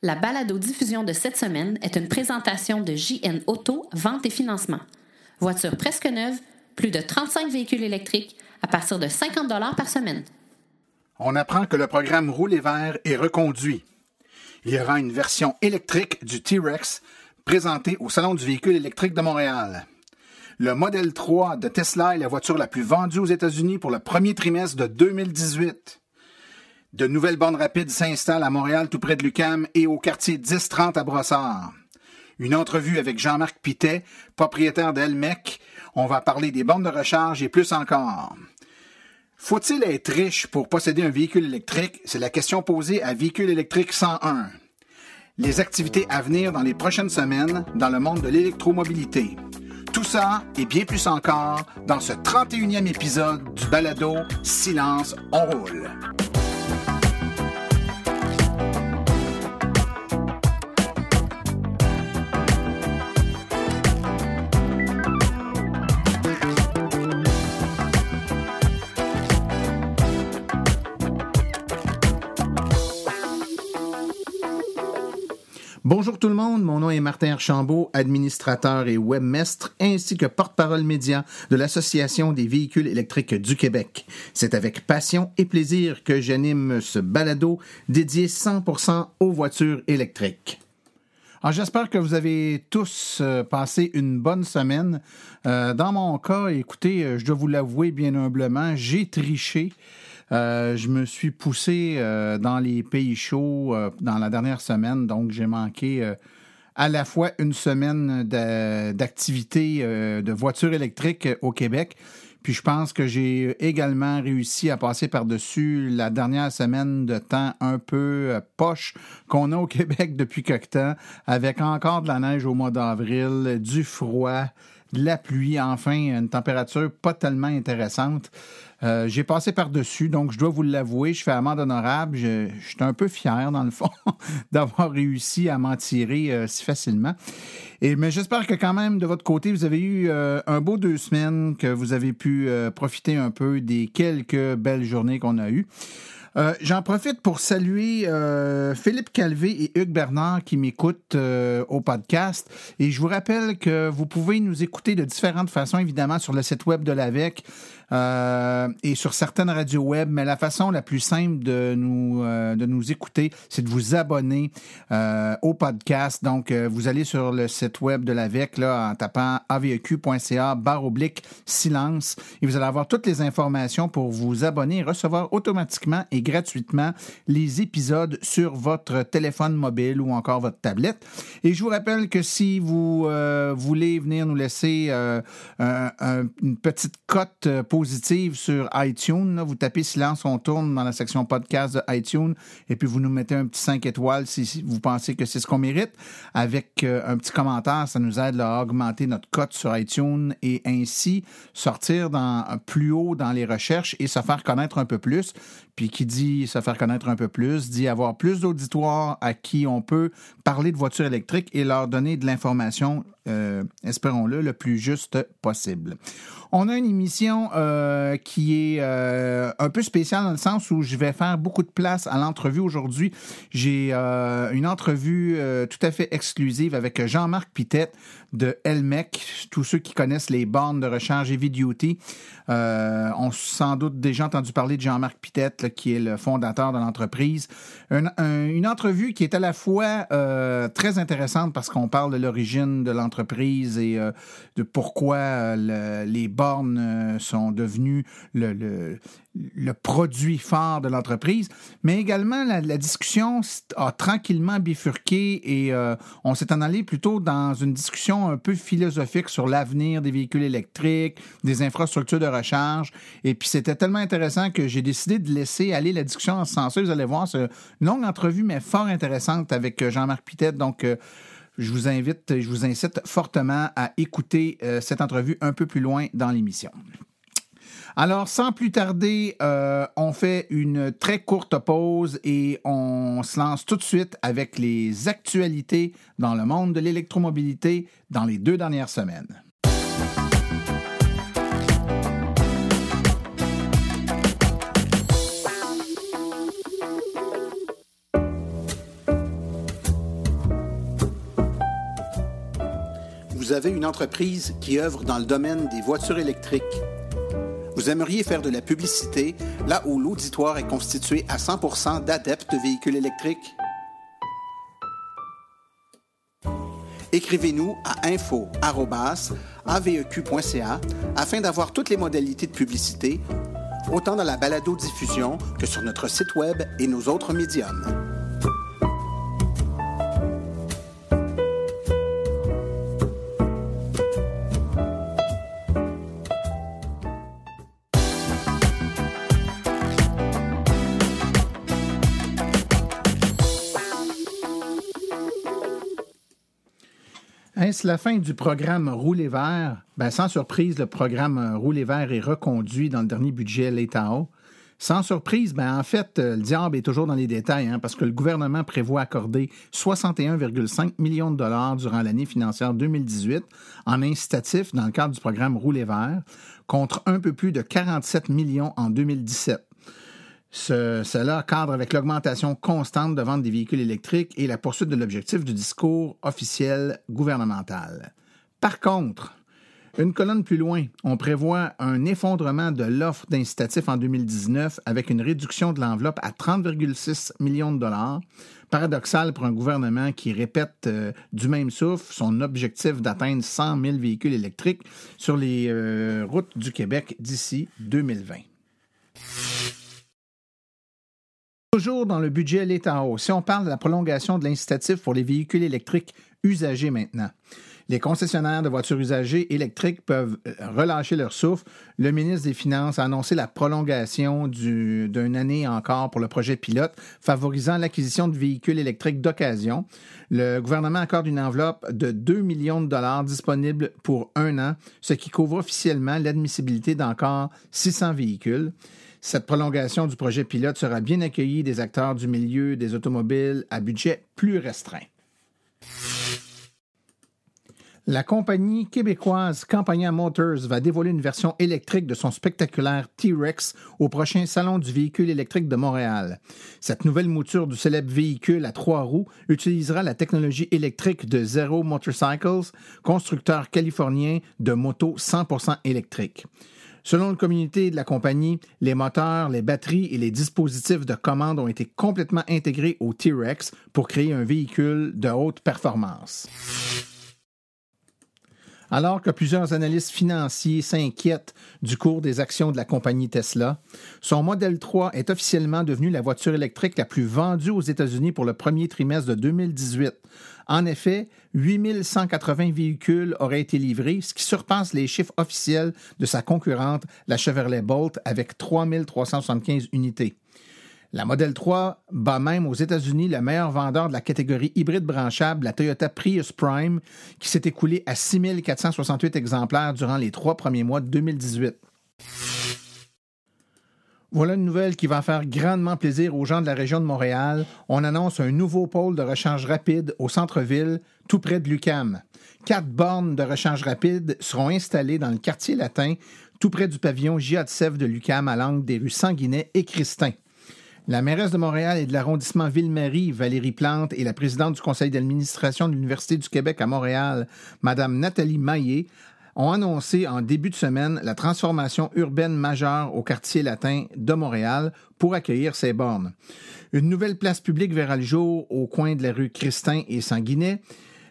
La balado-diffusion de cette semaine est une présentation de JN Auto, vente et financement. Voiture presque neuve, plus de 35 véhicules électriques à partir de 50 par semaine. On apprend que le programme Rouler vert est reconduit. Il y aura une version électrique du T-Rex présentée au Salon du véhicule électrique de Montréal. Le modèle 3 de Tesla est la voiture la plus vendue aux États-Unis pour le premier trimestre de 2018. De nouvelles bornes rapides s'installent à Montréal tout près de Lucam et au quartier 1030 à Brossard. Une entrevue avec Jean-Marc Pitet, propriétaire d'Elmec. On va parler des bornes de recharge et plus encore. Faut-il être riche pour posséder un véhicule électrique? C'est la question posée à Véhicule électrique 101. Les activités à venir dans les prochaines semaines dans le monde de l'électromobilité. Tout ça et bien plus encore dans ce 31e épisode du balado Silence, on roule. Bonjour tout le monde, mon nom est Martin Archambault, administrateur et webmestre, ainsi que porte-parole média de l'Association des véhicules électriques du Québec. C'est avec passion et plaisir que j'anime ce balado dédié 100% aux voitures électriques. J'espère que vous avez tous euh, passé une bonne semaine. Euh, dans mon cas, écoutez, euh, je dois vous l'avouer bien humblement, j'ai triché. Euh, je me suis poussé euh, dans les pays chauds euh, dans la dernière semaine, donc j'ai manqué à la fois une semaine d'activité de voiture électrique au Québec. Puis je pense que j'ai également réussi à passer par-dessus la dernière semaine de temps un peu poche qu'on a au Québec depuis quelque temps, avec encore de la neige au mois d'avril, du froid, la pluie, enfin une température pas tellement intéressante. Euh, j'ai passé par-dessus, donc je dois vous l'avouer, je fais amende honorable. Je, je, suis un peu fier, dans le fond, d'avoir réussi à m'en tirer euh, si facilement. Et, mais j'espère que quand même, de votre côté, vous avez eu euh, un beau deux semaines, que vous avez pu profiter un peu des quelques belles journées qu'on a eues. Euh, j'en profite pour saluer euh, Philippe Calvé et Hugues Bernard qui m'écoutent euh, au podcast. Et je vous rappelle que vous pouvez nous écouter de différentes façons, évidemment, sur le site web de l'AVEC. Euh, et sur certaines radios web, mais la façon la plus simple de nous, euh, de nous écouter, c'est de vous abonner euh, au podcast. Donc, vous allez sur le site web de l'AVEC là, en tapant aveq.ca barre oblique silence et vous allez avoir toutes les informations pour vous abonner et recevoir automatiquement et gratuitement les épisodes sur votre téléphone mobile ou encore votre tablette. Et je vous rappelle que si vous voulez venir nous laisser une petite cote pour positive sur iTunes. Vous tapez Silence, on tourne dans la section podcast de iTunes et puis vous nous mettez un petit 5 étoiles si vous pensez que c'est ce qu'on mérite. Avec euh, un petit commentaire, ça nous aide à augmenter notre cote sur iTunes et ainsi sortir plus haut dans les recherches et se faire connaître un peu plus. Puis qui dit se faire connaître un peu plus, dit avoir plus d'auditoires à qui on peut parler de voitures électriques et leur donner de l'information, euh, espérons-le, le plus juste possible. On a une émission euh, qui est euh, un peu spéciale dans le sens où je vais faire beaucoup de place à l'entrevue aujourd'hui. J'ai une entrevue tout à fait exclusive avec Jean-Marc Pitette de Elmec. Tous ceux qui connaissent les bornes de recharge Heavy Duty ont sans doute déjà entendu parler de Jean-Marc Pitette qui est le fondateur de l'entreprise. une entrevue qui est à la fois euh, très intéressante parce qu'on parle de l'origine de l'entreprise et euh, de pourquoi euh, les bornes sont devenues le produit phare de l'entreprise, mais également la, discussion a tranquillement bifurqué et euh, on s'est en allé plutôt dans une discussion un peu philosophique sur l'avenir des véhicules électriques, des infrastructures de recharge. Et puis c'était tellement intéressant que j'ai décidé de laisser aller la discussion en ce sens. Vous allez voir, c'est une longue entrevue, mais fort intéressante avec euh, Jean-Marc Pittet. Donc, euh, je vous invite, je vous incite fortement à écouter cette entrevue un peu plus loin dans l'émission. Alors, sans plus tarder, euh, on fait une très courte pause et on se lance tout de suite avec les actualités dans le monde de l'électromobilité dans les deux dernières semaines. Vous avez une entreprise qui œuvre dans le domaine des voitures électriques vous aimeriez faire de la publicité là où l'auditoire est constitué à 100% d'adeptes de véhicules électriques? Écrivez-nous à info.aveq.ca afin d'avoir toutes les modalités de publicité, autant dans la balado-diffusion que sur notre site Web et nos autres médiums. Est-ce la fin du programme Rouler vert? Ben, sans surprise, le programme Rouler vert est reconduit dans le dernier budget l'État. Sans surprise, ben, en fait, euh, le diable est toujours dans les détails, hein, parce que le gouvernement prévoit accorder 61,5 millions de dollars durant l'année financière 2018 en incitatif dans le cadre du programme Rouler vert, contre un peu plus de 47 millions en 2017. Cela cadre avec l'augmentation constante de vente des véhicules électriques et la poursuite de l'objectif du discours officiel gouvernemental. Par contre, une colonne plus loin, on prévoit un effondrement de l'offre d'incitatifs en 2019 avec une réduction de l'enveloppe à 30,6 millions de dollars. Paradoxal pour un gouvernement qui répète euh, du même souffle son objectif d'atteindre 100 000 véhicules électriques sur les euh, routes du Québec d'ici 2020. Toujours dans le budget l'État haut, si on parle de la prolongation de l'incitatif pour les véhicules électriques usagés maintenant. Les concessionnaires de voitures usagées électriques peuvent euh, relâcher leur souffle. Le ministre des Finances a annoncé la prolongation d'une année encore pour le projet pilote, favorisant l'acquisition de véhicules électriques d'occasion. Le gouvernement accorde une enveloppe de 2 millions de dollars disponibles pour un an, ce qui couvre officiellement l'admissibilité d'encore 600 véhicules. Cette prolongation du projet pilote sera bien accueillie des acteurs du milieu des automobiles à budget plus restreint. La compagnie québécoise Campagna Motors va dévoiler une version électrique de son spectaculaire T-Rex au prochain Salon du véhicule électrique de Montréal. Cette nouvelle mouture du célèbre véhicule à trois roues utilisera la technologie électrique de Zero Motorcycles, constructeur californien de motos 100% électriques. Selon le communauté de la compagnie, les moteurs, les batteries et les dispositifs de commande ont été complètement intégrés au T-Rex pour créer un véhicule de haute performance. Alors que plusieurs analystes financiers s'inquiètent du cours des actions de la compagnie Tesla, son modèle 3 est officiellement devenu la voiture électrique la plus vendue aux États-Unis pour le premier trimestre de 2018. En effet, 8180 véhicules auraient été livrés, ce qui surpasse les chiffres officiels de sa concurrente, la Chevrolet Bolt, avec 3375 unités. La Model 3 bat même aux États-Unis le meilleur vendeur de la catégorie hybride branchable, la Toyota Prius Prime, qui s'est écoulé à 6468 exemplaires durant les trois premiers mois de 2018. Voilà une nouvelle qui va faire grandement plaisir aux gens de la région de Montréal. On annonce un nouveau pôle de rechange rapide au centre-ville, tout près de Lucam. Quatre bornes de rechange rapide seront installées dans le quartier latin, tout près du pavillon Gia de Lucam, à l'angle des rues Sanguinet et Christin. La mairesse de Montréal et de l'arrondissement Ville-Marie, Valérie Plante, et la présidente du conseil d'administration de l'Université du Québec à Montréal, Mme Nathalie Maillé, ont annoncé en début de semaine la transformation urbaine majeure au quartier latin de Montréal pour accueillir ces bornes. Une nouvelle place publique verra le jour au coin de la rue Christin et Sanguinet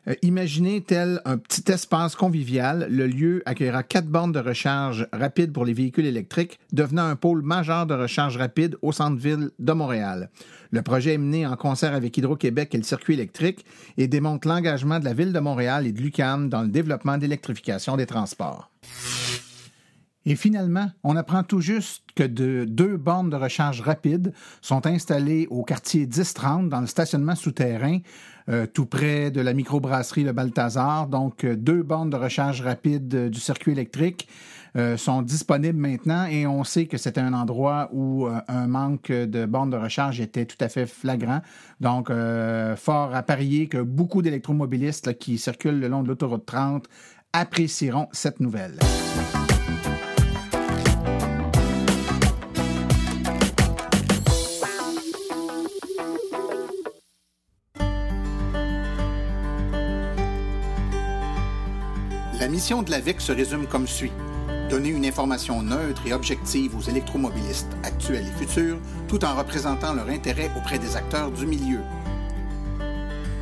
euh, imaginez tel un petit espace convivial. Le lieu accueillera quatre bornes de recharge rapide pour les véhicules électriques, devenant un pôle majeur de recharge rapide au centre-ville de Montréal. Le projet est mené en concert avec Hydro-Québec et le circuit électrique et démontre l'engagement de la ville de Montréal et de l'UQAM dans le développement d'électrification des transports. Et finalement, on apprend tout juste que de deux bornes de recharge rapide sont installées au quartier 1030 dans le stationnement souterrain, euh, tout près de la microbrasserie Le Balthazar. Donc, euh, deux bornes de recharge rapide euh, du circuit électrique sont disponibles maintenant et on sait que c'était un endroit où un manque de bornes de recharge était tout à fait flagrant. Donc, fort à parier que beaucoup d'électromobilistes qui circulent le long de l'autoroute 30 apprécieront cette nouvelle. La mission de l'AVEC se résume comme suit. Donner une information neutre et objective aux électromobilistes actuels et futurs, tout en représentant leur intérêt auprès des acteurs du milieu.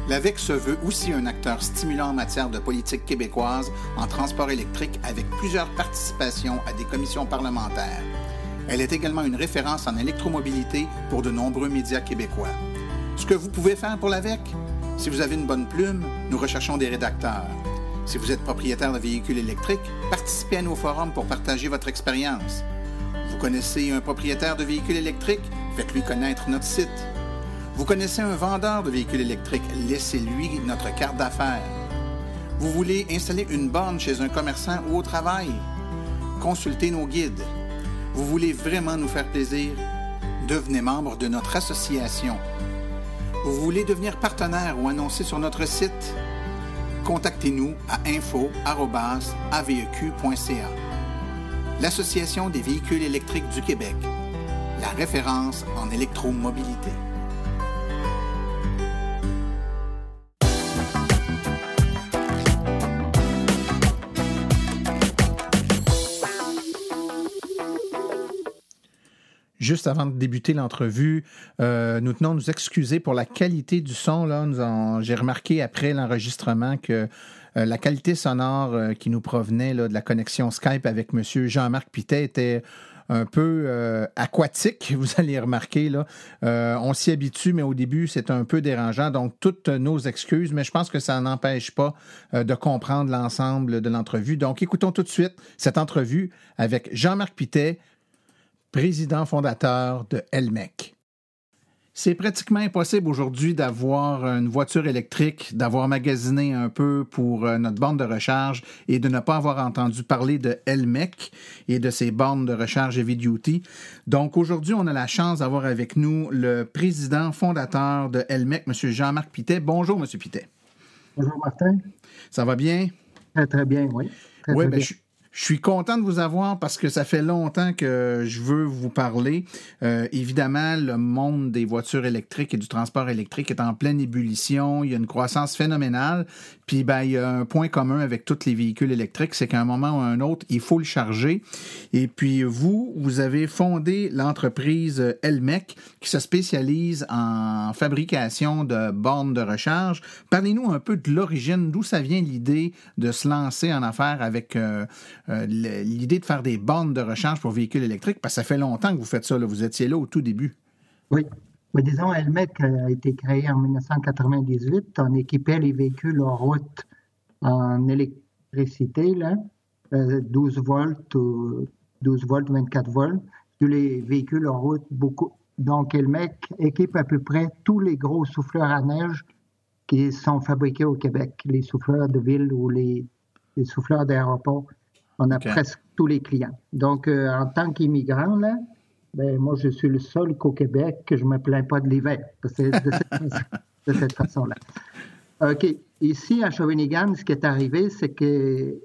L'AVEC se veut aussi un acteur stimulant en matière de politique québécoise en transport électrique avec plusieurs participations à des commissions parlementaires. Elle est également une référence en électromobilité pour de nombreux médias québécois. Ce que vous pouvez faire pour l'AVEC? Si vous avez une bonne plume, nous recherchons des rédacteurs. Si vous êtes propriétaire de véhicules électriques, participez à nos forums pour partager votre expérience. Vous connaissez un propriétaire de véhicules électriques? Faites-lui connaître notre site. Vous connaissez un vendeur de véhicules électriques? Laissez-lui notre carte d'affaires. Vous voulez installer une borne chez un commerçant ou au travail? Consultez nos guides. Vous voulez vraiment nous faire plaisir? Devenez membre de notre association. Vous voulez devenir partenaire ou annoncer sur notre site? Contactez-nous à info.aveq.ca. L'Association des véhicules électriques du Québec, la référence en électromobilité. Juste avant de débuter l'entrevue, euh, nous tenons à nous excuser pour la qualité du son. J'ai remarqué après l'enregistrement que euh, la qualité sonore euh, qui nous provenait de la connexion Skype avec M. Jean-Marc Pitet était un peu aquatique, vous allez remarquer. Là. on s'y habitue, mais au début, c'est un peu dérangeant. Donc, toutes nos excuses, mais je pense que ça n'empêche pas de comprendre l'ensemble de l'entrevue. Donc, écoutons tout de suite cette entrevue avec Jean-Marc Pitet, président fondateur de Elmec. C'est pratiquement impossible aujourd'hui d'avoir une voiture électrique, d'avoir magasiné un peu pour euh, notre borne de recharge et de ne pas avoir entendu parler de Elmec et de ses bornes de recharge heavy duty. Donc aujourd'hui, on a la chance d'avoir avec nous le président fondateur de Elmec, M. Jean-Marc Pitet. Bonjour, M. Pitet. Bonjour, Martin. Ça va bien? Très, très bien, oui. oui, ben, Je, je suis content de vous avoir parce que ça fait longtemps que je veux vous parler. Euh, évidemment, le monde des voitures électriques et du transport électrique est en pleine ébullition. Il y a une croissance phénoménale. Puis, ben, il y a un point commun avec tous les véhicules électriques, c'est qu'à un moment ou à un autre, il faut le charger. Et puis, vous, vous avez fondé l'entreprise Elmec qui se spécialise en fabrication de bornes de recharge. Parlez-nous un peu de l'origine, d'où ça vient l'idée de se lancer en affaires avec euh, euh, l'idée de faire des bornes de recharge pour véhicules électriques, parce que ça fait longtemps que vous faites ça. Vous étiez là au tout début. Oui. Mais disons, Elmec a été créé en 1998. On équipait les véhicules en route en électricité, là, 12 euh, volts, 12 volts, 24 volts. Tous les véhicules en route, beaucoup. Donc, Elmec équipe à peu près tous les gros souffleurs à neige qui sont fabriqués au Québec, les souffleurs de ville ou les, les souffleurs d'aéroport. On a presque tous les clients. Donc, euh, en tant qu'immigrant, là, ben, moi, je suis le seul qu'au Québec que je ne me plains pas de l'hiver. C'est de cette, façon-là. OK. Ici, à Shawinigan, ce qui est arrivé, c'est que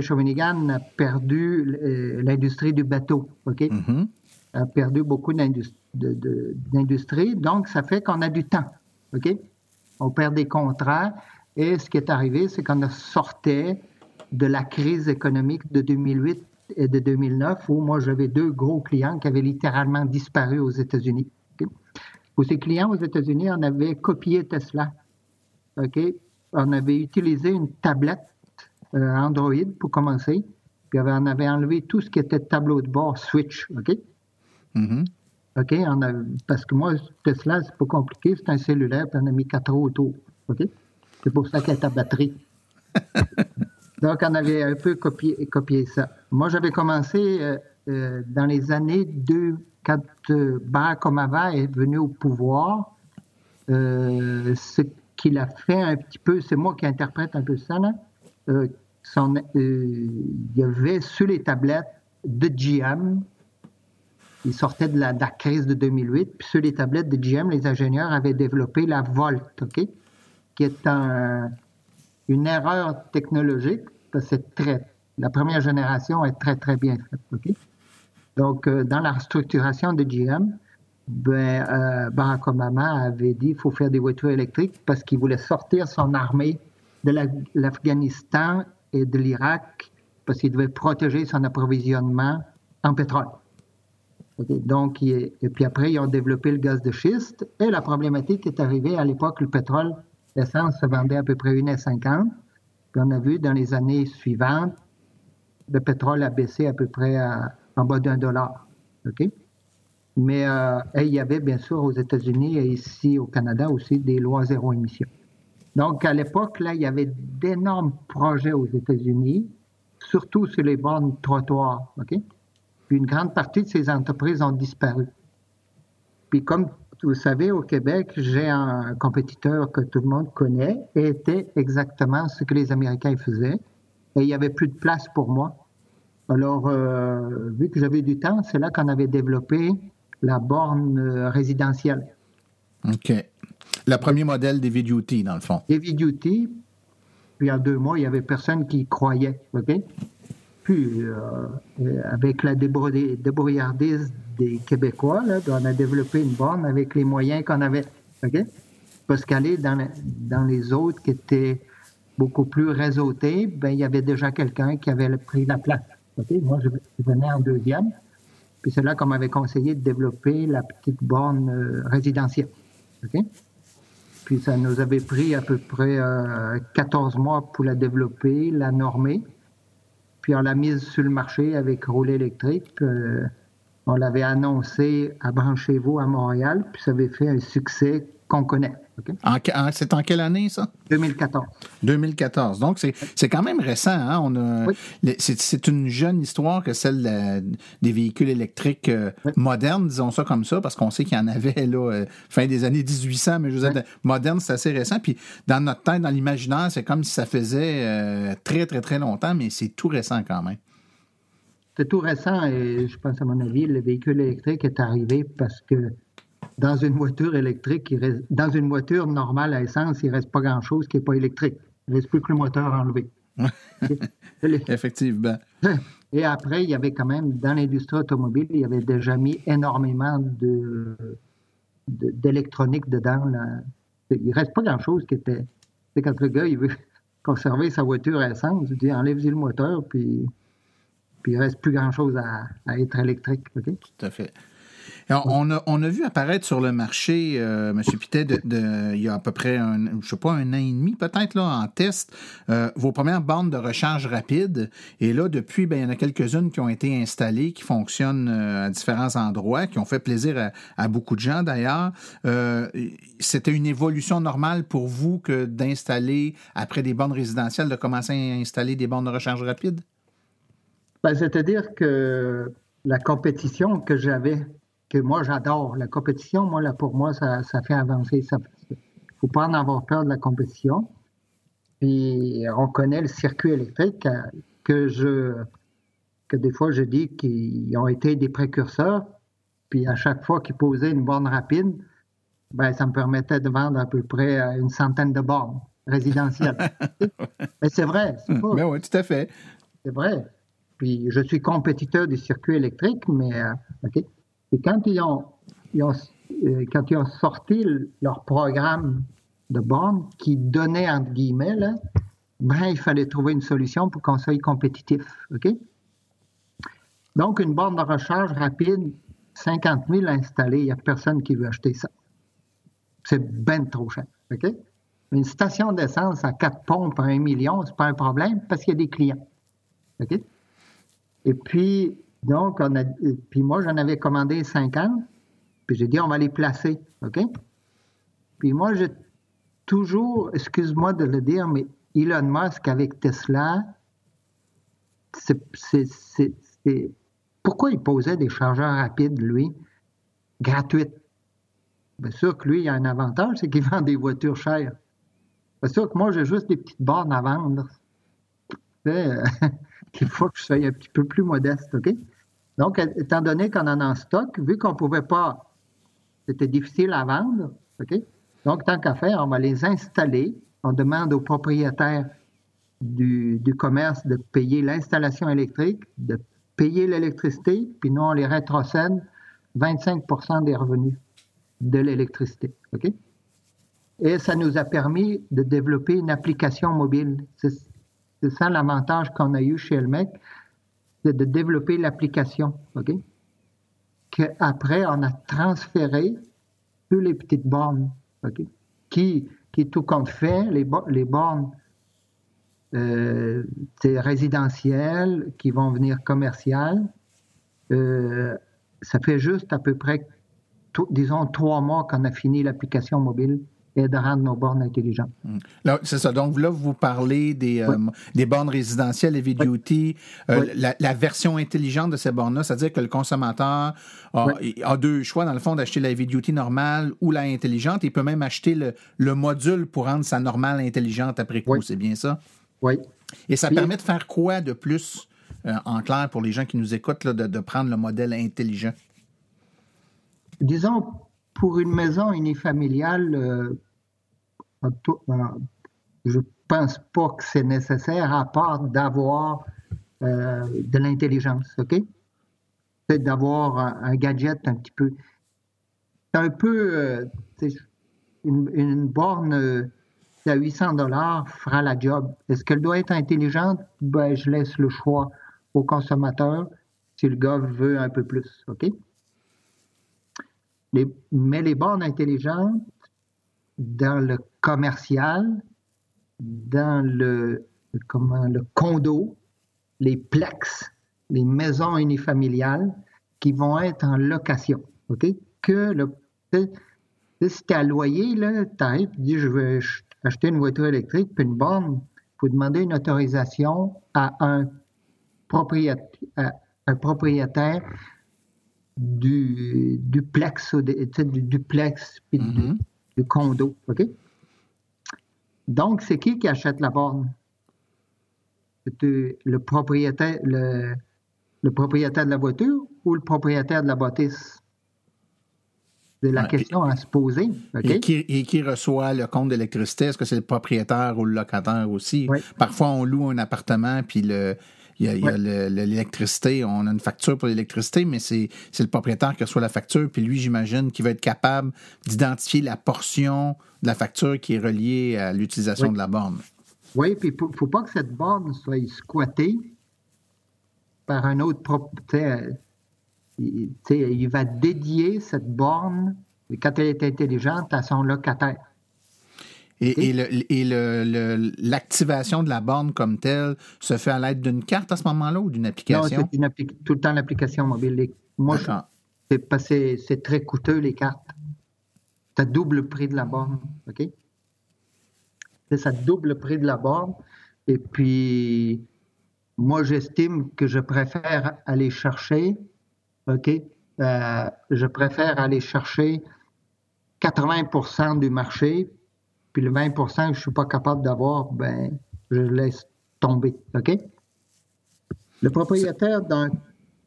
Shawinigan a perdu euh, l'industrie du bateau. OK? Mm-hmm. A perdu beaucoup d'industrie. Donc, ça fait qu'on a du temps. OK? On perd des contrats. Et ce qui est arrivé, c'est qu'on sortait de la crise économique de 2008 et de 2009, où moi j'avais deux gros clients qui avaient littéralement disparu aux États-Unis. Pour ces clients aux États-Unis, on avait copié Tesla. On avait utilisé une tablette euh, Android pour commencer, puis on avait enlevé tout ce qui était tableau de bord Switch. OK? Mm-hmm. OK? parce que moi, Tesla, c'est pas compliqué, c'est un cellulaire, puis on a mis quatre autour. OK? C'est pour ça qu'il y a ta batterie. Donc, on avait un peu copié, copié ça. Moi, j'avais commencé euh, euh, dans les années 2, quand euh, Barack Obama est venu au pouvoir. ce qu'il a fait un petit peu, c'est moi qui interprète un peu ça, là. il y avait sur les tablettes de GM, il sortait de la, de la, crise de 2008, puis sur les tablettes de GM, les ingénieurs avaient développé la Volt, OK? Qui est un, une erreur technologique, c'est très, la première génération est très, très bien faite. Donc, euh, dans la structuration de GM, ben, euh, Barack Obama avait dit qu'il faut faire des voitures électriques parce qu'il voulait sortir son armée de l'Afghanistan et de l'Irak parce qu'il devait protéger son approvisionnement en pétrole. Donc, et puis après, ils ont développé le gaz de schiste. Et la problématique est arrivée à l'époque, le pétrole, l'essence se vendait à peu près 1,50. On a vu dans les années suivantes, le pétrole a baissé à peu près en bas d'un dollar. OK? Mais euh, il y avait bien sûr aux États-Unis et ici au Canada aussi des lois zéro émission. Donc à l'époque, là, il y avait d'énormes projets aux États-Unis, surtout sur les bornes trottoirs. OK? Une grande partie de ces entreprises ont disparu. Puis comme vous savez, au Québec, j'ai un compétiteur que tout le monde connaît et était exactement ce que les Américains faisaient. Et il n'y avait plus de place pour moi. Alors, euh, vu que j'avais du temps, c'est là qu'on avait développé la borne euh, résidentielle. OK. Le premier modèle des Duty, dans le fond. Des Duty. Puis en deux mois, il n'y avait personne qui croyait. OK? Puis, euh, avec la débrouillardise des Québécois, on a développé une borne avec les moyens qu'on avait. Parce qu'aller dans, dans les autres qui étaient beaucoup plus réseautés, ben, il y avait déjà quelqu'un qui avait pris la place. Moi, je, venais en deuxième. Puis c'est là qu'on m'avait conseillé de développer la petite borne euh, résidentielle. Puis ça nous avait pris à peu près 14 euh, mois pour la développer, la normer. Puis on l'a mise sur le marché avec rouler électrique. Euh, on l'avait annoncé à Branchez-vous à Montréal, puis ça avait fait un succès qu'on connaît. c'est en quelle année, ça? 2014. 2014. Donc, c'est quand même récent. Hein? C'est une jeune histoire que celle des véhicules électriques euh, modernes, disons ça comme ça, parce qu'on sait qu'il y en avait là, euh, fin des années 1800, mais je veux dire, moderne, c'est assez récent. Puis, dans notre tête, dans l'imaginaire, c'est comme si ça faisait euh, très, très, très longtemps, mais c'est tout récent quand même. C'est tout récent et je pense, à mon avis, le véhicule électrique est arrivé parce que dans une voiture électrique, dans une voiture normale à essence, il ne reste pas grand-chose qui n'est pas électrique. Il ne reste plus que le moteur enlevé. Effectivement. Et après, il y avait quand même, dans l'industrie automobile, il y avait déjà mis énormément de, d'électronique dedans. Il ne reste pas grand-chose qui était. C'est quand le gars, il veut conserver sa voiture à essence, il dit enlève-y le moteur, puis, puis il ne reste plus grand-chose à, être électrique. Tout à fait on, a, vu apparaître sur le marché, euh, M. Pitet, il y a à peu près, un, je sais pas, un an et demi peut-être, en test, euh, vos premières bandes de recharge rapide. Et là, depuis, ben, il y en a quelques-unes qui ont été installées, qui fonctionnent euh, à différents endroits, qui ont fait plaisir à, beaucoup de gens d'ailleurs. C'était une évolution normale pour vous que d'installer, après des bandes résidentielles, de commencer à installer des bandes de recharge rapide? Ben, C'est-à-dire que la compétition que j'avais que moi j'adore. La compétition, moi, là, pour moi, ça, fait avancer. Il ne faut pas en avoir peur de la compétition. Puis on connaît le circuit électrique euh, que je que des fois je dis qu'ils ont été des précurseurs. Puis à chaque fois qu'ils posaient une borne rapide, ben, ça me permettait de vendre à peu près euh, une centaine de bornes résidentielles. Mais c'est vrai. C'est ben oui, tout à fait. C'est vrai. Puis je suis compétiteur du circuit électrique, mais euh. Et quand ils ont, euh, quand ils ont sorti leur programme de borne qui donnait, entre guillemets, ben, il fallait trouver une solution pour qu'on soit compétitif. Donc, une borne de recharge rapide, 50 000 installés, il n'y a personne qui veut acheter ça. C'est bien trop cher. OK? Une station d'essence à quatre pompes à un million, c'est pas un problème parce qu'il y a des clients. OK? Et puis, donc, on a, puis moi, j'en avais commandé 50, puis j'ai dit, on va les placer, OK? Puis moi, j'ai toujours, excuse-moi de le dire, mais Elon Musk avec Tesla, c'est, pourquoi il posait des chargeurs rapides, lui, gratuits? Bien sûr que lui, il a un avantage, c'est qu'il vend des voitures chères. Bien sûr que moi, j'ai juste des petites bornes à vendre. Il faut que je sois un petit peu plus modeste, OK? Donc, étant donné qu'on en a en stock, vu qu'on ne pouvait pas, c'était difficile à vendre, OK? Donc, tant qu'à faire, on va les installer. On demande aux propriétaires du, commerce de payer l'installation électrique, de payer l'électricité, puis nous, on les rétrocède 25% des revenus de l'électricité. Et ça nous a permis de développer une application mobile. c'est ça l'avantage qu'on a eu chez Elmec, c'est de développer l'application, OK? Qu'après, on a transféré toutes les petites bornes, OK? Qui, qui tout compte fait, les, les bornes euh, résidentielles qui vont venir commerciales, euh, ça fait juste à peu près, disons, trois mois qu'on a fini l'application mobile et de rendre nos bornes intelligentes. Hmm. C'est ça. Donc là, vous parlez des, euh, des bornes résidentielles heavy duty, euh, la, version intelligente de ces bornes-là, c'est-à-dire que le consommateur a, deux choix, dans le fond, d'acheter la heavy duty normale ou la intelligente. Il peut même acheter le, le module pour rendre sa normale intelligente après coup. C'est bien ça? Oui. Et ça permet de faire quoi de plus, euh, en clair, pour les gens qui nous écoutent, de, de prendre le modèle intelligent? Disons, pour une maison unifamiliale, euh, euh, je pense pas que c'est nécessaire à part d'avoir euh, de l'intelligence, OK? C'est d'avoir un, gadget un petit peu. C'est un peu une, borne à 800 dollars fera la job. Est-ce qu'elle doit être intelligente? Ben, je laisse le choix au consommateur si le gars veut un peu plus, OK? Mais les bornes intelligentes, dans le commercial, dans le, comment, le condo, les plex, les maisons unifamiliales qui vont être en location. OK? Que. Si tu as loyer, tu arrives, tu dis je veux acheter une voiture électrique, puis une borne, il faut demander une autorisation à à un propriétaire du duplex, du duplex puis du, mm-hmm. condo. OK? Donc, c'est qui qui achète la borne? Le propriétaire, le, le, propriétaire de la voiture ou le propriétaire de la bâtisse? C'est la question à se poser. Et, qui, reçoit le compte d'électricité? Est-ce que c'est le propriétaire ou le locataire aussi? Parfois, on loue un appartement, puis le, il y a, l'électricité, on a une facture pour l'électricité, mais c'est le propriétaire qui reçoit la facture, puis lui, j'imagine, qui va être capable d'identifier la portion de la facture qui est reliée à l'utilisation de la borne. Oui, puis il ne faut pas que cette borne soit squattée par un autre propriétaire. Il, va dédier cette borne, quand elle est intelligente, à son locataire. Et, l'activation de la borne comme telle se fait à l'aide d'une carte à ce moment-là ou d'une application? Non, c'est tout le temps l'application mobile. Moi, c'est très coûteux, les cartes. Ça double le prix de la borne. OK? C'est ça double le prix de la borne. Et puis, moi, j'estime que je préfère aller chercher, OK? Euh, je préfère aller chercher 80% du marché puis le 20% que je ne suis pas capable d'avoir, ben, je laisse tomber. OK? Le propriétaire d'un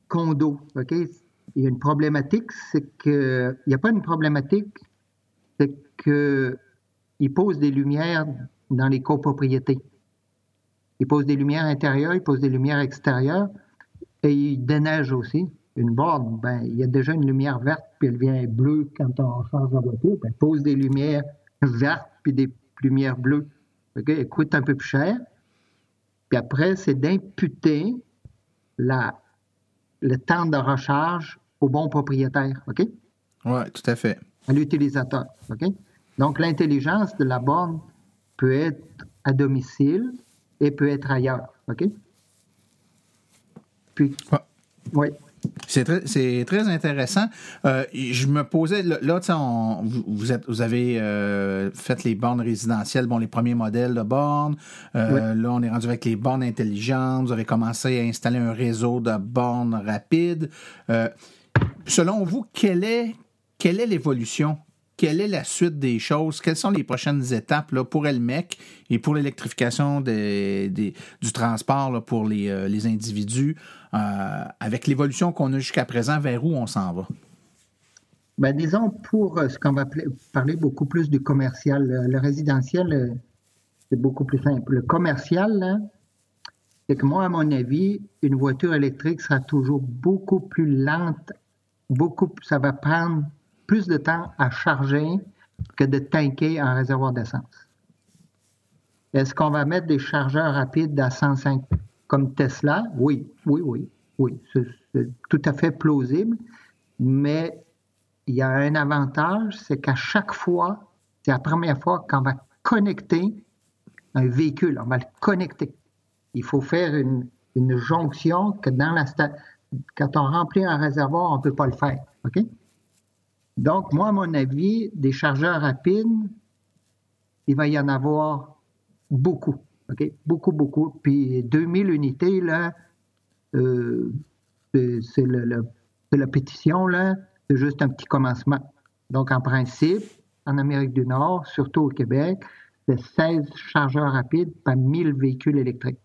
condo, OK? Il y a une problématique, c'est que. Il n'y a pas une problématique, c'est qu'il pose des lumières dans les copropriétés. Il pose des lumières intérieures, il pose des lumières extérieures et il déneige aussi. Une borne, ben, il y a déjà une lumière verte, puis elle vient bleue quand on change la voiture. Ben, il pose des lumières vertes puis des lumières bleues. OK? Elles coûtent un peu plus cher. Puis après, c'est d'imputer la, le temps de recharge au bon propriétaire. OK? Oui, tout à fait. À l'utilisateur. OK? Donc, l'intelligence de la borne peut être à domicile et peut être ailleurs. OK? Puis, oui. C'est très, très, intéressant. Euh, je me posais, là, vous, êtes, vous avez euh, fait les bornes résidentielles, bon, les premiers modèles de bornes. Euh, là, on est rendu avec les bornes intelligentes. Vous avez commencé à installer un réseau de bornes rapides. selon vous, quelle est, quelle est l'évolution? Quelle est la suite des choses? Quelles sont les prochaines étapes là, pour Elmec et pour l'électrification des, du transport pour les, les individus? Euh, avec l'évolution qu'on a jusqu'à présent, vers où on s'en va? Ben, disons, pour euh, ce qu'on va parler beaucoup plus du commercial, le, résidentiel, c'est beaucoup plus simple. Le commercial, c'est que moi, à mon avis, une voiture électrique sera toujours beaucoup plus lente, beaucoup, ça va prendre plus de temps à charger que de tanker un réservoir d'essence. Est-ce qu'on va mettre des chargeurs rapides à 105 comme Tesla? Oui, oui, oui, oui. C'est tout à fait plausible. Mais il y a un avantage, c'est qu'à chaque fois, c'est la première fois qu'on va connecter un véhicule, on va le connecter. Il faut faire une, jonction que dans la quand on remplit un réservoir, on ne peut pas le faire. OK? Donc, moi, à mon avis, des chargeurs rapides, il va y en avoir beaucoup. OK? Beaucoup, beaucoup. Puis 2000 unités, là, euh, c'est la pétition, là, c'est juste un petit commencement. Donc, en principe, en Amérique du Nord, surtout au Québec, c'est 16 chargeurs rapides par 1000 véhicules électriques.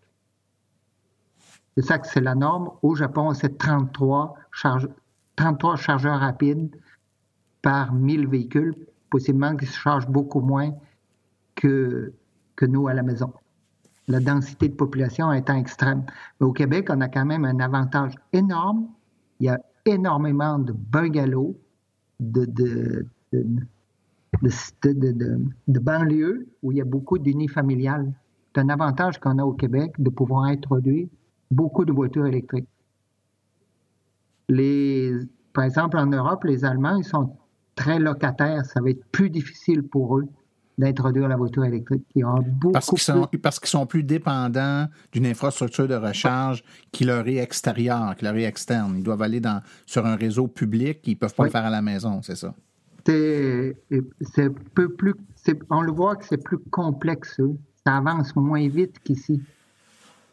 C'est ça que c'est la norme. Au Japon, c'est 33, 33 chargeurs rapides par 1000 véhicules, possiblement qu'ils se chargent beaucoup moins que, que nous à la maison. La densité de population étant extrême. Mais au Québec, on a quand même un avantage énorme. Il y a énormément de bungalows, de, de, de, banlieues où il y a beaucoup d'unifamiliales. C'est un avantage qu'on a au Québec de pouvoir introduire beaucoup de voitures électriques. Les, par exemple, en Europe, les Allemands, ils sont très locataires. Ça va être plus difficile pour eux d'introduire la voiture électrique. parce qu'ils sont, parce qu'ils sont plus dépendants d'une infrastructure de recharge qui leur est extérieure, qui leur est externe. Ils doivent aller dans, sur un réseau public, ils ne peuvent pas le faire à la maison, c'est ça? C'est peu plus. On le voit que c'est plus complexe. Ça avance moins vite qu'ici.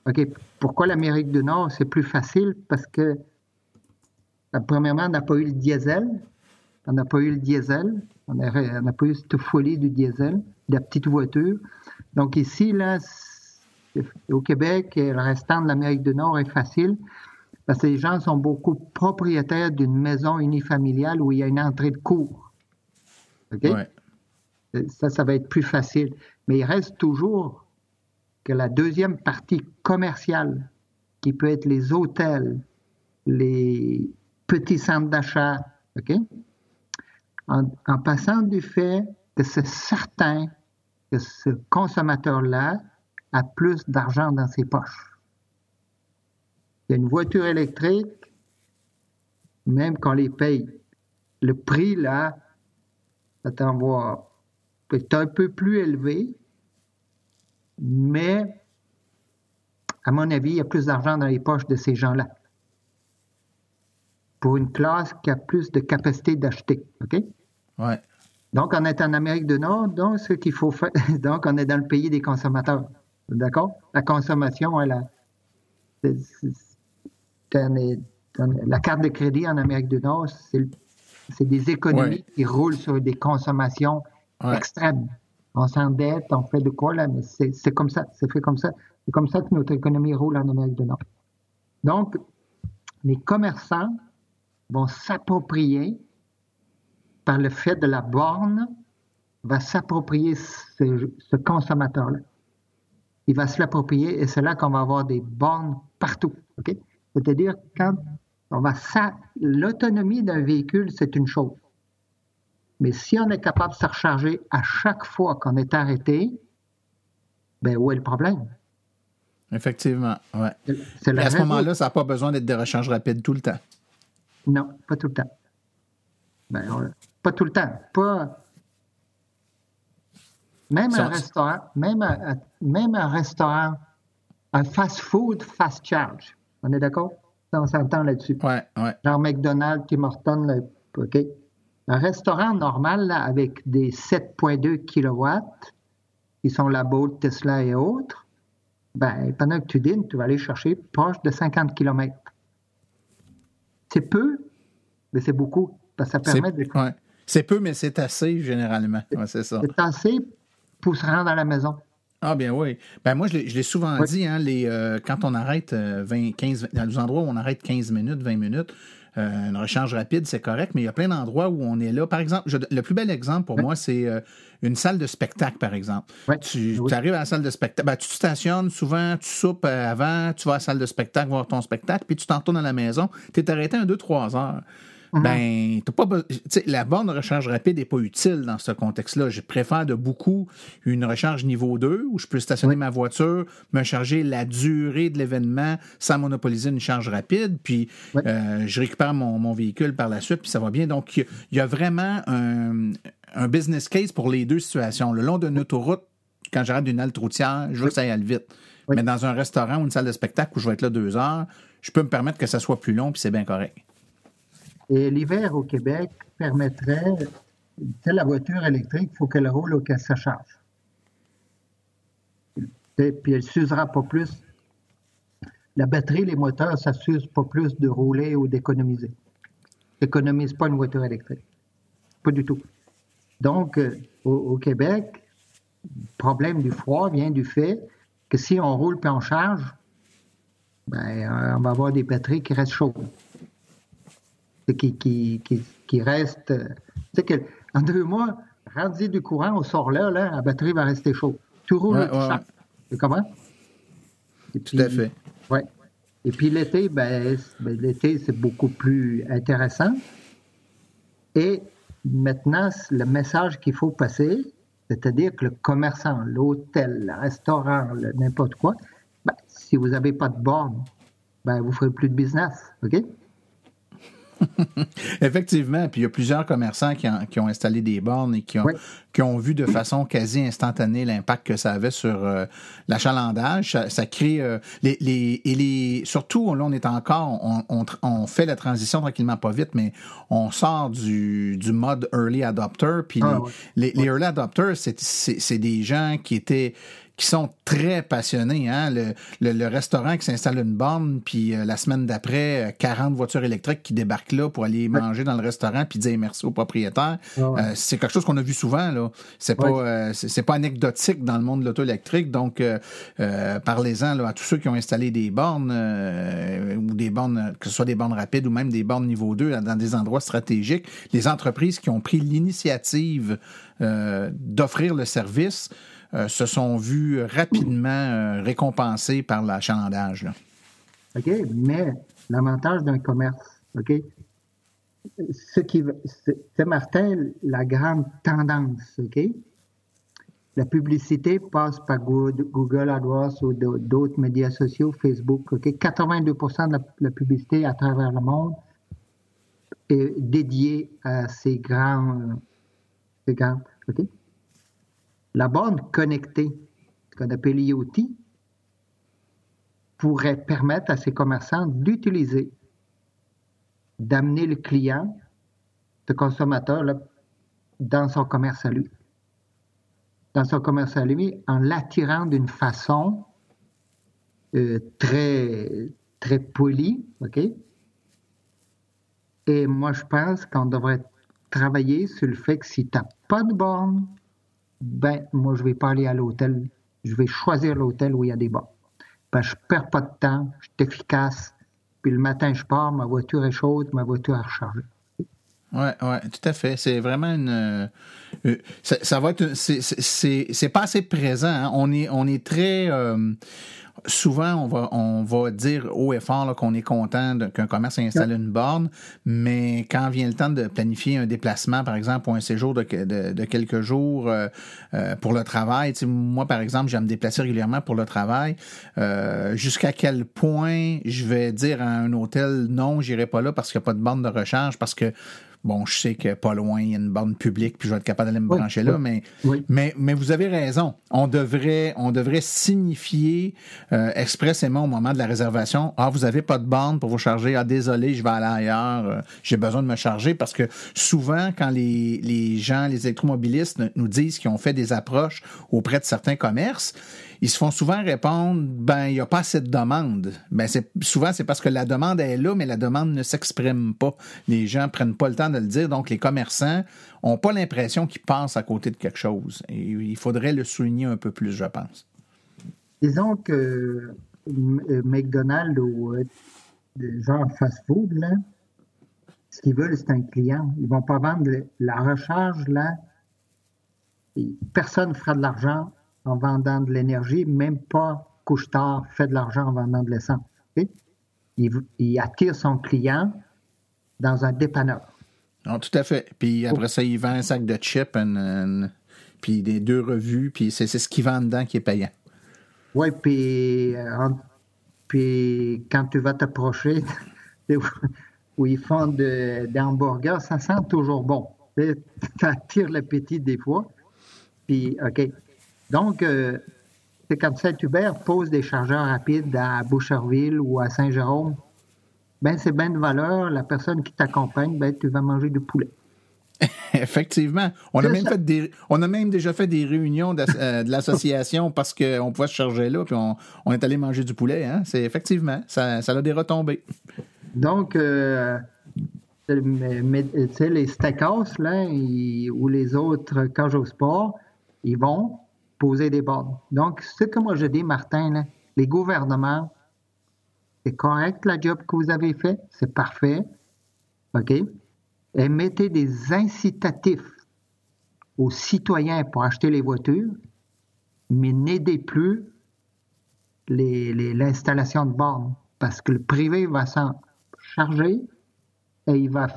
OK. Pourquoi l'Amérique du Nord, c'est plus facile? Parce que, premièrement, on n'a pas eu le diesel. On n'a pas eu le diesel. On n'a pas eu cette folie du diesel, de la petite voiture. Donc ici, là, au Québec et le restant de l'Amérique du Nord est facile parce que les gens sont beaucoup propriétaires d'une maison unifamiliale où il y a une entrée de cour. OK? Ça, ça va être plus facile. Mais il reste toujours que la deuxième partie commerciale, qui peut être les hôtels, les petits centres d'achat, OK? En, passant du fait que c'est certain que ce consommateur-là a plus d'argent dans ses poches. Il y a une voiture électrique, même quand on les paye, le prix là, ça voir, être un peu plus élevé, mais à mon avis, il y a plus d'argent dans les poches de ces gens-là. Pour une classe qui a plus de capacité d'acheter. OK? Donc, on est en Amérique du Nord, donc ce qu'il faut faire, donc on est dans le pays des consommateurs. D'accord? La consommation, elle a, la carte de crédit en Amérique du Nord, c'est des économies qui roulent sur des consommations extrêmes. On s'endette, on fait de quoi là, mais c'est comme ça, c'est fait comme ça. C'est comme ça que notre économie roule en Amérique du Nord. Donc, les commerçants vont s'approprier par le fait de la borne, va s'approprier ce, consommateur-là. Il va se l'approprier et c'est là qu'on va avoir des bornes partout. C'est-à-dire quand on va l'autonomie d'un véhicule, c'est une chose. Mais si on est capable de se recharger à chaque fois qu'on est arrêté, ben où est le problème? Effectivement, ouais. à ce moment-là, ça n'a pas besoin d'être de recharge rapide tout le temps. Non, pas tout le temps. Ben, pas tout le temps. Pas. Même un restaurant, même un, même un restaurant, un fast-food, fast charge. On est d'accord? On s'entend là-dessus. Ouais, ouais. Genre McDonald's, Tim Hortons, OK. Un restaurant normal, avec des 7,2 kW, qui sont la Bolt, Tesla et autres, ben, pendant que tu dînes, tu vas aller chercher proche de 50 km. C'est peu, mais c'est beaucoup. Parce que ça permet de. C'est peu, mais c'est assez généralement. c'est ça. C'est assez pour se rendre à la maison. Ah bien oui. Ben moi, je l'ai souvent dit, hein, les, euh, quand on arrête 20, 15, dans les endroits où on arrête 15 minutes, 20 minutes, euh, une recharge rapide, c'est correct, mais il y a plein d'endroits où on est là. Par exemple, le plus bel exemple pour moi, c'est euh, une salle de spectacle, par exemple. Tu arrives à la salle de spectacle, ben, tu te stationnes souvent, tu soupes avant, tu vas à la salle de spectacle voir ton spectacle, puis tu t'en retournes à la maison. Tu es arrêté un, deux, trois heures. Mhm. Ben, t'as pas, la borne de recharge rapide n'est pas utile dans ce contexte-là. Je préfère de beaucoup une recharge niveau 2 où je peux stationner ma voiture, me charger la durée de l'événement sans monopoliser une charge rapide, puis euh, je récupère mon, mon, véhicule par la suite, puis ça va bien. Donc, il y, a vraiment un, un, business case pour les deux situations. Le long d'une autoroute, quand j'arrête d'une halte routière, je veux que ça aille vite. Mais dans un restaurant ou une salle de spectacle où je vais être là deux heures, je peux me permettre que ça soit plus long, puis c'est bien correct. Et l'hiver au Québec permettrait, la voiture électrique, il faut qu'elle roule au cas sa charge. Et puis elle s'usera pas plus. La batterie, les moteurs, ça s'use pas plus de rouler ou d'économiser. N'économise pas une voiture électrique. Pas du tout. Donc, euh, au, Québec, le problème du froid vient du fait que si on roule puis on charge, ben, on va avoir des batteries qui restent chaudes qui, qui, qui, qui reste. Tu sais que en deux mois, rendu du courant, on sort là, là, la batterie va rester chaude. Tu roules, ouais, ouais, comment? Tout à fait. Oui. Et puis l'été, ben, ben, l'été, c'est beaucoup plus intéressant. Et maintenant, le message qu'il faut passer, c'est-à-dire que le commerçant, l'hôtel, le restaurant, n'importe quoi, ben, si vous n'avez pas de borne, ben, vous ne ferez plus de business. OK? Effectivement, puis il y a plusieurs commerçants qui, ont installé des bornes et qui ont, qui ont vu de façon quasi instantanée l'impact que ça avait sur euh, l'achalandage. Ça, crée euh, les, les, et les surtout là on est encore on, on, fait la transition tranquillement pas vite, mais on sort du, du mode early adopter. Puis ah, les, les, early adopters, c'est des gens qui étaient qui sont très passionnés. Hein? Le, le, restaurant qui s'installe une borne, puis euh, la semaine d'après, 40 euh, voitures électriques qui débarquent là pour aller manger dans le restaurant puis dire merci au propriétaire. Ah euh, c'est quelque chose qu'on a vu souvent. là. C'est pas c'est pas anecdotique dans le monde de l'auto électrique. Donc, parlez-en à tous ceux qui ont installé des bornes ou des bornes, que ce soit des bornes rapides ou même des bornes niveau 2 dans des endroits stratégiques. Les entreprises qui ont pris l'initiative d'offrir le service euh, se sont vus rapidement euh, récompensés par l'achalandage. OK, mais l'avantage d'un commerce, OK, ce qui c'est Martin la grande tendance, OK? La publicité passe par Google AdWords ou d'autres médias sociaux, Facebook, OK? 82% de la, publicité à travers le monde est dédiée à ces grands, ces grands, OK? La borne connectée, qu'on appelle IoT, pourrait permettre à ces commerçants d'utiliser, d'amener le client, le consommateur, dans son commerce à lui. Dans son commerce à lui, en l'attirant d'une façon euh, très, très polie, OK? Et moi, je pense qu'on devrait travailler sur le fait que si tu n'as pas de borne, ben, moi, je vais pas aller à l'hôtel. Je vais choisir l'hôtel où il y a des bars. Ben, je perds pas de temps, je suis efficace. Puis le matin, je pars, ma voiture est chaude, ma voiture est rechargée. Oui, ouais, tout à fait. C'est vraiment une. Euh, ça, va être. C'est pas assez présent. Hein. On, est, on est très. Euh, souvent, on va, on va dire haut et fort qu'on est content qu'un commerce ait installé une borne, mais quand vient le temps de planifier un déplacement, par exemple, ou un séjour de, de, quelques jours euh, euh, pour le travail, moi, par exemple, j'aime me déplacer régulièrement pour le travail, euh, jusqu'à quel point je vais dire à un hôtel non, j'irai pas là parce qu'il n'y a pas de borne de recharge, parce que Bon, je sais que pas loin, il y a une borne publique, puis je vais être capable d'aller me brancher là, mais, mais, mais vous avez raison. On devrait, on devrait signifier euh, expressément au moment de la réservation Ah, vous n'avez pas de borne pour vous charger. Ah, désolé, je vais aller ailleurs. Euh, j'ai besoin de me charger parce que souvent, quand les, les gens, les électromobilistes nous disent qu'ils ont fait des approches auprès de certains commerces, ils se font souvent répondre ben il n'y a pas assez de demande. Ben c'est souvent c'est parce que la demande est là mais la demande ne s'exprime pas. Les gens prennent pas le temps de le dire donc les commerçants ont pas l'impression qu'ils passent à côté de quelque chose. Et il faudrait le souligner un peu plus, je pense. Disons que euh, McDonald's ou euh, gens fast-food là, ce qu'ils veulent c'est un client. Ils vont pas vendre la recharge là. Personne ne fera de l'argent en vendant de l'énergie, même pas Couche-Tard fait de l'argent en vendant de l'essence. Il, attire son client dans un dépanneur. Ah, tout à fait. Puis après ça, il vend un sac de chips, puis des deux revues, puis c'est ce qu'il vend dedans qui est payant. Oui, puis, euh, puis quand tu vas t'approcher où ils font des hamburgers, ça sent toujours bon. Ça attire l'appétit des fois. Puis, OK. Donc, euh, c'est comme Saint-Hubert pose des chargeurs rapides à Boucherville ou à Saint-Jérôme. Ben, c'est bien de valeur. La personne qui t'accompagne, ben, tu vas manger du poulet. Effectivement. On a, même fait des, on a même déjà fait des réunions de, euh, l'association parce qu'on pouvait se charger là, puis on, est allé manger du poulet. Hein? C'est effectivement, ça, ça a des retombées. Donc, euh, les steakhouse là, ou les autres cages au sport, ils vont poser des bornes. Donc, ce que moi je dis, Martin, les gouvernements, c'est correct la job que vous avez fait, c'est parfait, OK? Et mettez des incitatifs aux citoyens pour acheter les voitures, mais n'aidez plus l'installation de bornes, parce que le privé va s'en charger et il va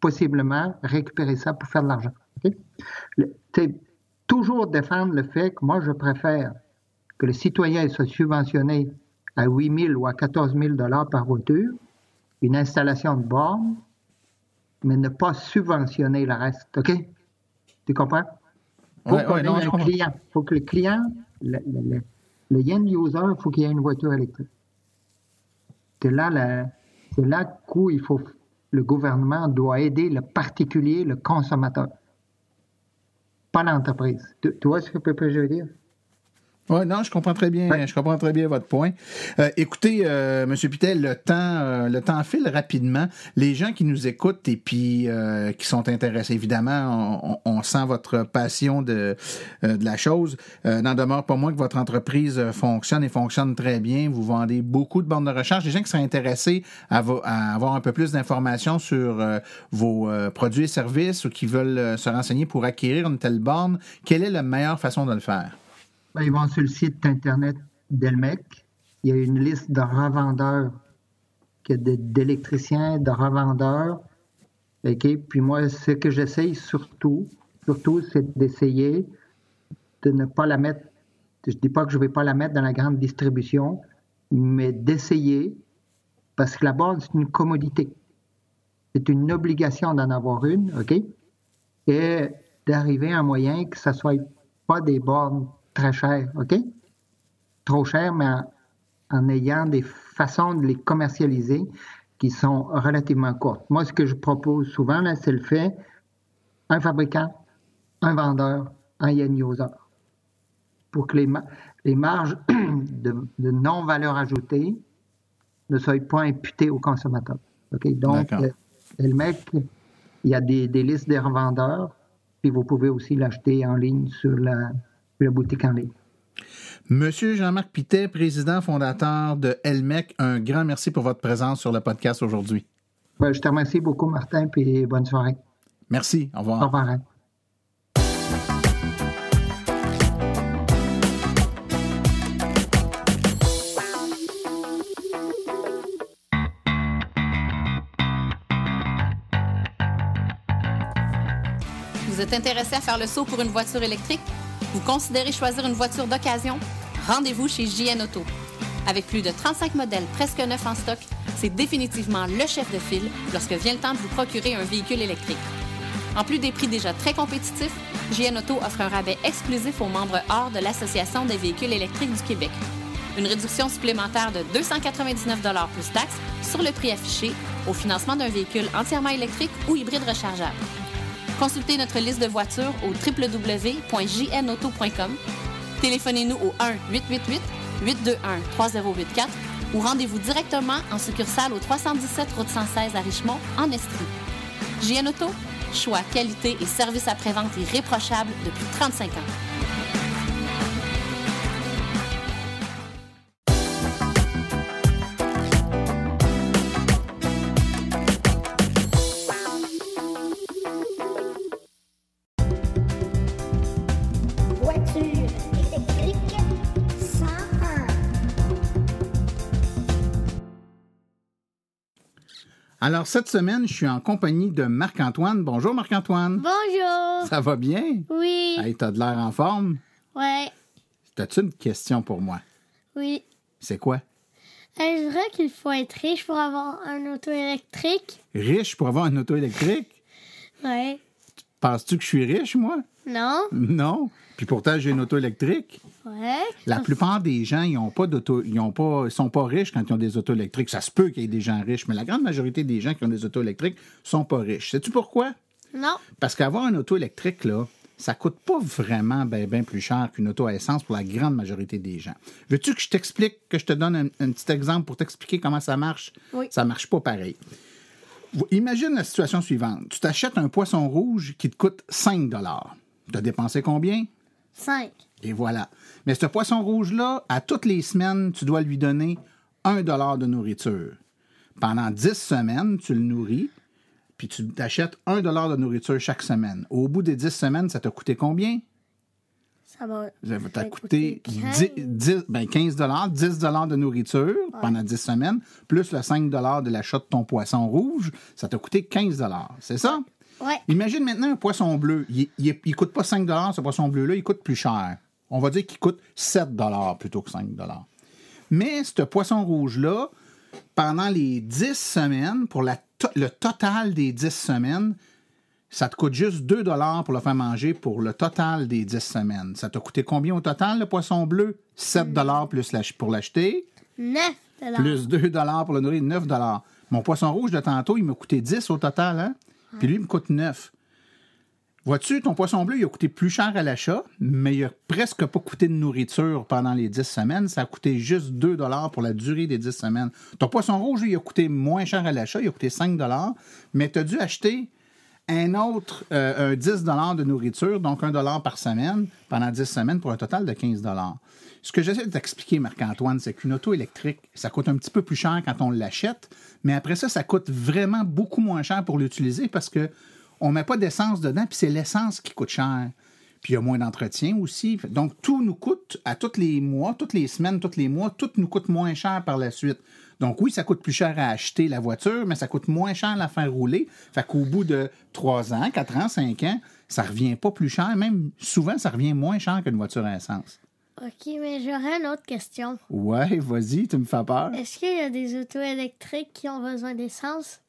possiblement récupérer ça pour faire de l'argent. Toujours défendre le fait que moi, je préfère que le citoyen soit subventionné à 8 000 ou à 14 000 dollars par voiture, une installation de borne, mais ne pas subventionner le reste. OK? Tu comprends? Faut client. faut que le client, le, le, end user, il faut qu'il y ait une voiture électrique. C'est là, c'est là où il faut, le gouvernement doit aider le particulier, le consommateur para um país. Do, do you watch Paper Joe Oui, non, je comprends très bien. Je comprends très bien votre point. Euh, écoutez, euh, M. Pitel, le temps, euh, le temps file rapidement. Les gens qui nous écoutent et puis euh, qui sont intéressés, évidemment, on, on sent votre passion de, de la chose. N'en demeure pas moins que votre entreprise fonctionne et fonctionne très bien. Vous vendez beaucoup de bornes de recherche. Les gens qui sont intéressés à, à avoir un peu plus d'informations sur vos produits et services ou qui veulent se renseigner pour acquérir une telle borne, quelle est la meilleure façon de le faire? Ils vont sur le site Internet d'Elmec. Il y a une liste de revendeurs, d'électriciens, de revendeurs. Puis moi, ce que j'essaye surtout, surtout, c'est d'essayer de ne pas la mettre, je ne dis pas que je ne vais pas la mettre dans la grande distribution, mais d'essayer, parce que la base, c'est une commodité. C'est une obligation d'en avoir une, OK? Et d'arriver à un moyen que ce ne soit pas des bornes très cher, OK? Trop cher, mais en, ayant des façons de les commercialiser qui sont relativement courtes. Moi, ce que je propose souvent, là, c'est le fait un fabricant, un vendeur, un end user. Pour que les, les marges de, non-valeur ajoutée ne soient pas imputées au consommateur. OK? Donc, euh, le mec, il y a des, des listes des revendeurs, puis vous pouvez aussi l'acheter en ligne sur la, la boutique en ligne. Monsieur Jean-Marc Pitet, président fondateur de Elmec, un grand merci pour votre présence sur le podcast aujourd'hui. Ben, je te remercie beaucoup, Martin, puis bonne soirée. Merci. Au revoir. Au revoir. Hein. Vous êtes intéressé à faire le saut pour une voiture électrique? Vous considérez choisir une voiture d'occasion? Rendez-vous chez JN Auto. Avec plus de 35 modèles presque neufs en stock, c'est définitivement le chef de file lorsque vient le temps de vous procurer un véhicule électrique. En plus des prix déjà très compétitifs, JN Auto offre un rabais exclusif aux membres hors de l'Association des véhicules électriques du Québec. Une réduction supplémentaire de 299 plus taxes sur le prix affiché au financement d'un véhicule entièrement électrique ou hybride rechargeable. Consultez notre liste de voitures au www.jnauto.com. Téléphonez-nous au 1-888-821-3084 ou rendez-vous directement en succursale au 317 Route 116 à Richmond, en Estrie. JN Auto, choix, qualité et service après-vente irréprochable depuis 35 ans. Alors, cette semaine, je suis en compagnie de Marc-Antoine. Bonjour, Marc-Antoine. Bonjour. Ça va bien? Oui. Hey, t'as de l'air en forme? Ouais. T'as-tu une question pour moi? Oui. C'est quoi? Est-ce vrai qu'il faut être riche pour avoir un auto électrique? Riche pour avoir une auto électrique? Ouais. Penses-tu que je suis riche, moi? Non? Non? Puis pourtant, j'ai une auto électrique. Ouais. La plupart des gens, ils ont pas d'auto, ils ont pas, ils sont pas riches quand ils ont des autos électriques. Ça se peut qu'il y ait des gens riches, mais la grande majorité des gens qui ont des autos électriques sont pas riches. Sais-tu pourquoi? Non. Parce qu'avoir une auto électrique, là, ça coûte pas vraiment bien ben plus cher qu'une auto à essence pour la grande majorité des gens. Veux-tu que je t'explique, que je te donne un, un petit exemple pour t'expliquer comment ça marche? Oui. Ça marche pas pareil. Imagine la situation suivante. Tu t'achètes un poisson rouge qui te coûte 5 Tu as dépensé combien? 5. Et voilà. Mais ce poisson rouge-là, à toutes les semaines, tu dois lui donner 1 de nourriture. Pendant 10 semaines, tu le nourris, puis tu t'achètes 1 de nourriture chaque semaine. Au bout des 10 semaines, ça t'a coûté combien? Ça va. Ça t'a va coûté coûter 10, 10 ben 15 10 de nourriture pendant 10 semaines, plus le 5 de l'achat de ton poisson rouge, ça t'a coûté 15 C'est ça? Ouais. Imagine maintenant un poisson bleu. Il ne coûte pas 5 ce poisson bleu-là, il coûte plus cher. On va dire qu'il coûte 7 plutôt que 5 Mais ce poisson rouge-là, pendant les 10 semaines, pour la to- le total des 10 semaines, ça te coûte juste 2 pour le faire manger pour le total des 10 semaines. Ça t'a coûté combien au total, le poisson bleu? 7 plus l'ach- pour l'acheter, 9 plus 2 pour le nourrir, 9 Mon poisson rouge de tantôt, il m'a coûté 10 au total, hein? Puis lui, il me coûte 9. Vois-tu, ton poisson bleu, il a coûté plus cher à l'achat, mais il a presque pas coûté de nourriture pendant les 10 semaines. Ça a coûté juste 2 pour la durée des 10 semaines. Ton poisson rouge, il a coûté moins cher à l'achat, il a coûté 5 mais tu as dû acheter un autre, euh, un 10 de nourriture, donc 1 par semaine, pendant 10 semaines, pour un total de 15 Ce que j'essaie de t'expliquer, Marc-Antoine, c'est qu'une auto électrique, ça coûte un petit peu plus cher quand on l'achète, mais après ça, ça coûte vraiment beaucoup moins cher pour l'utiliser parce que on met pas d'essence dedans, puis c'est l'essence qui coûte cher. Puis il y a moins d'entretien aussi. Donc, tout nous coûte à tous les mois, toutes les semaines, tous les mois, tout nous coûte moins cher par la suite. Donc, oui, ça coûte plus cher à acheter la voiture, mais ça coûte moins cher à la faire rouler. Fait qu'au bout de 3 ans, 4 ans, 5 ans, ça revient pas plus cher. Même souvent, ça revient moins cher qu'une voiture à essence. OK, mais j'aurais une autre question. Ouais, vas-y, tu me fais peur. Est-ce qu'il y a des autos électriques qui ont besoin d'essence?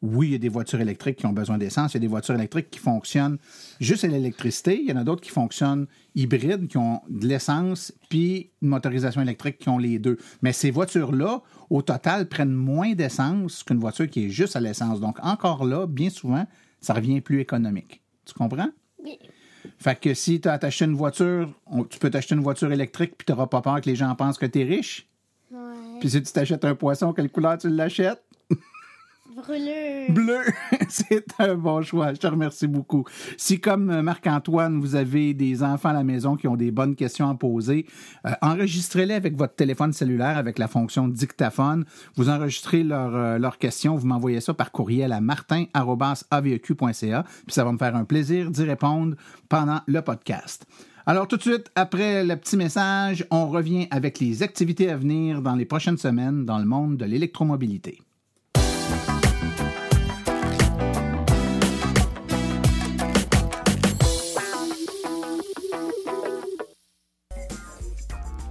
Oui, il y a des voitures électriques qui ont besoin d'essence. Il y a des voitures électriques qui fonctionnent juste à l'électricité. Il y en a d'autres qui fonctionnent hybrides, qui ont de l'essence, puis une motorisation électrique qui ont les deux. Mais ces voitures-là, au total, prennent moins d'essence qu'une voiture qui est juste à l'essence. Donc, encore là, bien souvent, ça revient plus économique. Tu comprends? Oui. Fait que si tu as acheté une voiture, tu peux t'acheter une voiture électrique, puis tu n'auras pas peur que les gens pensent que tu es riche. Ouais. Puis si tu t'achètes un poisson, quelle couleur tu l'achètes? Bleu, c'est un bon choix. Je te remercie beaucoup. Si, comme euh, Marc-Antoine, vous avez des enfants à la maison qui ont des bonnes questions à poser, euh, enregistrez-les avec votre téléphone cellulaire avec la fonction dictaphone. Vous enregistrez leurs euh, leurs questions, vous m'envoyez ça par courriel à martin.aveq.ca, puis ça va me faire un plaisir d'y répondre pendant le podcast. Alors tout de suite, après le petit message, on revient avec les activités à venir dans les prochaines semaines dans le monde de l'électromobilité.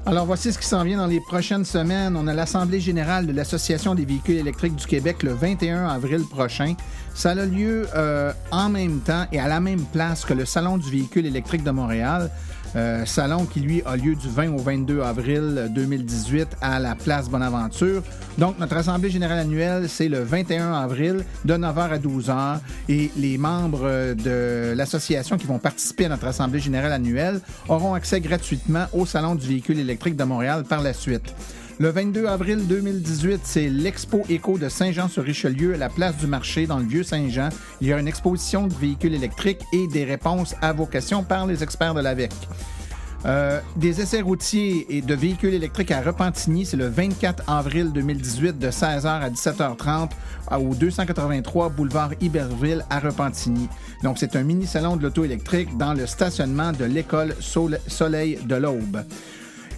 Alors voici ce qui s'en vient dans les prochaines semaines. On a l'Assemblée générale de l'Association des véhicules électriques du Québec le 21 avril prochain. Ça a lieu euh, en même temps et à la même place que le Salon du véhicule électrique de Montréal. Euh, salon qui, lui, a lieu du 20 au 22 avril 2018 à la place Bonaventure. Donc, notre Assemblée générale annuelle, c'est le 21 avril de 9h à 12h. Et les membres de l'association qui vont participer à notre Assemblée générale annuelle auront accès gratuitement au Salon du véhicule électrique de Montréal par la suite. Le 22 avril 2018, c'est l'Expo Éco de Saint-Jean-sur-Richelieu à la place du marché dans le Vieux-Saint-Jean. Il y a une exposition de véhicules électriques et des réponses à vos questions par les experts de l'AVEC. Euh, des essais routiers et de véhicules électriques à Repentigny, c'est le 24 avril 2018 de 16h à 17h30 au 283 boulevard Iberville à Repentigny. Donc, c'est un mini-salon de l'auto électrique dans le stationnement de l'école Soleil de l'Aube.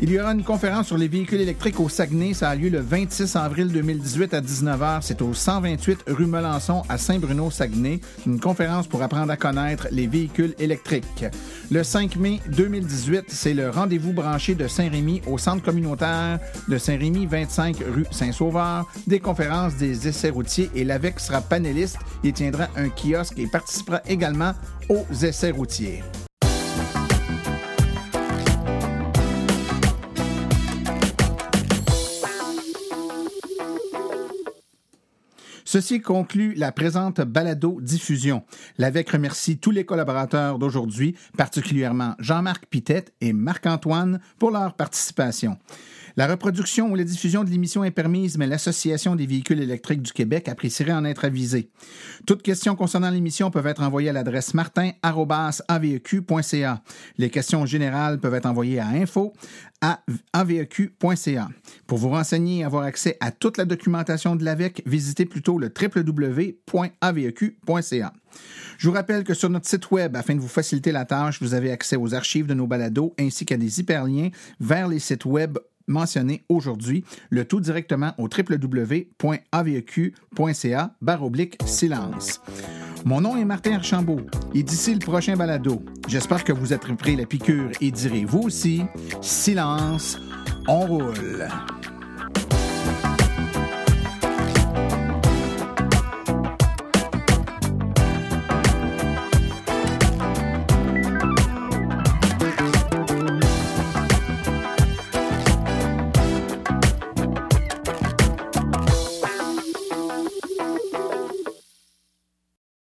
Il y aura une conférence sur les véhicules électriques au Saguenay. Ça a lieu le 26 avril 2018 à 19h. C'est au 128 rue Melançon à Saint-Bruno-Saguenay. Une conférence pour apprendre à connaître les véhicules électriques. Le 5 mai 2018, c'est le rendez-vous branché de Saint-Rémy au centre communautaire de Saint-Rémy, 25 rue Saint-Sauveur. Des conférences, des essais routiers et l'AVEC sera panéliste. Il tiendra un kiosque et participera également aux essais routiers. Ceci conclut la présente balado-diffusion. L'AVEC remercie tous les collaborateurs d'aujourd'hui, particulièrement Jean-Marc Pitette et Marc-Antoine pour leur participation. La reproduction ou la diffusion de l'émission est permise, mais l'Association des véhicules électriques du Québec apprécierait en être avisée. Toutes questions concernant l'émission peuvent être envoyées à l'adresse martin.aveq.ca. Les questions générales peuvent être envoyées à info. Pour vous renseigner et avoir accès à toute la documentation de l'AVEC, visitez plutôt le www.aveq.ca. Je vous rappelle que sur notre site web, afin de vous faciliter la tâche, vous avez accès aux archives de nos balados ainsi qu'à des hyperliens vers les sites web mentionnés aujourd'hui, le tout directement au www.aveq.ca oblique silence. Mon nom est Martin Archambault et d'ici le prochain balado, j'espère que vous pris la piqûre et direz vous aussi silence, on roule.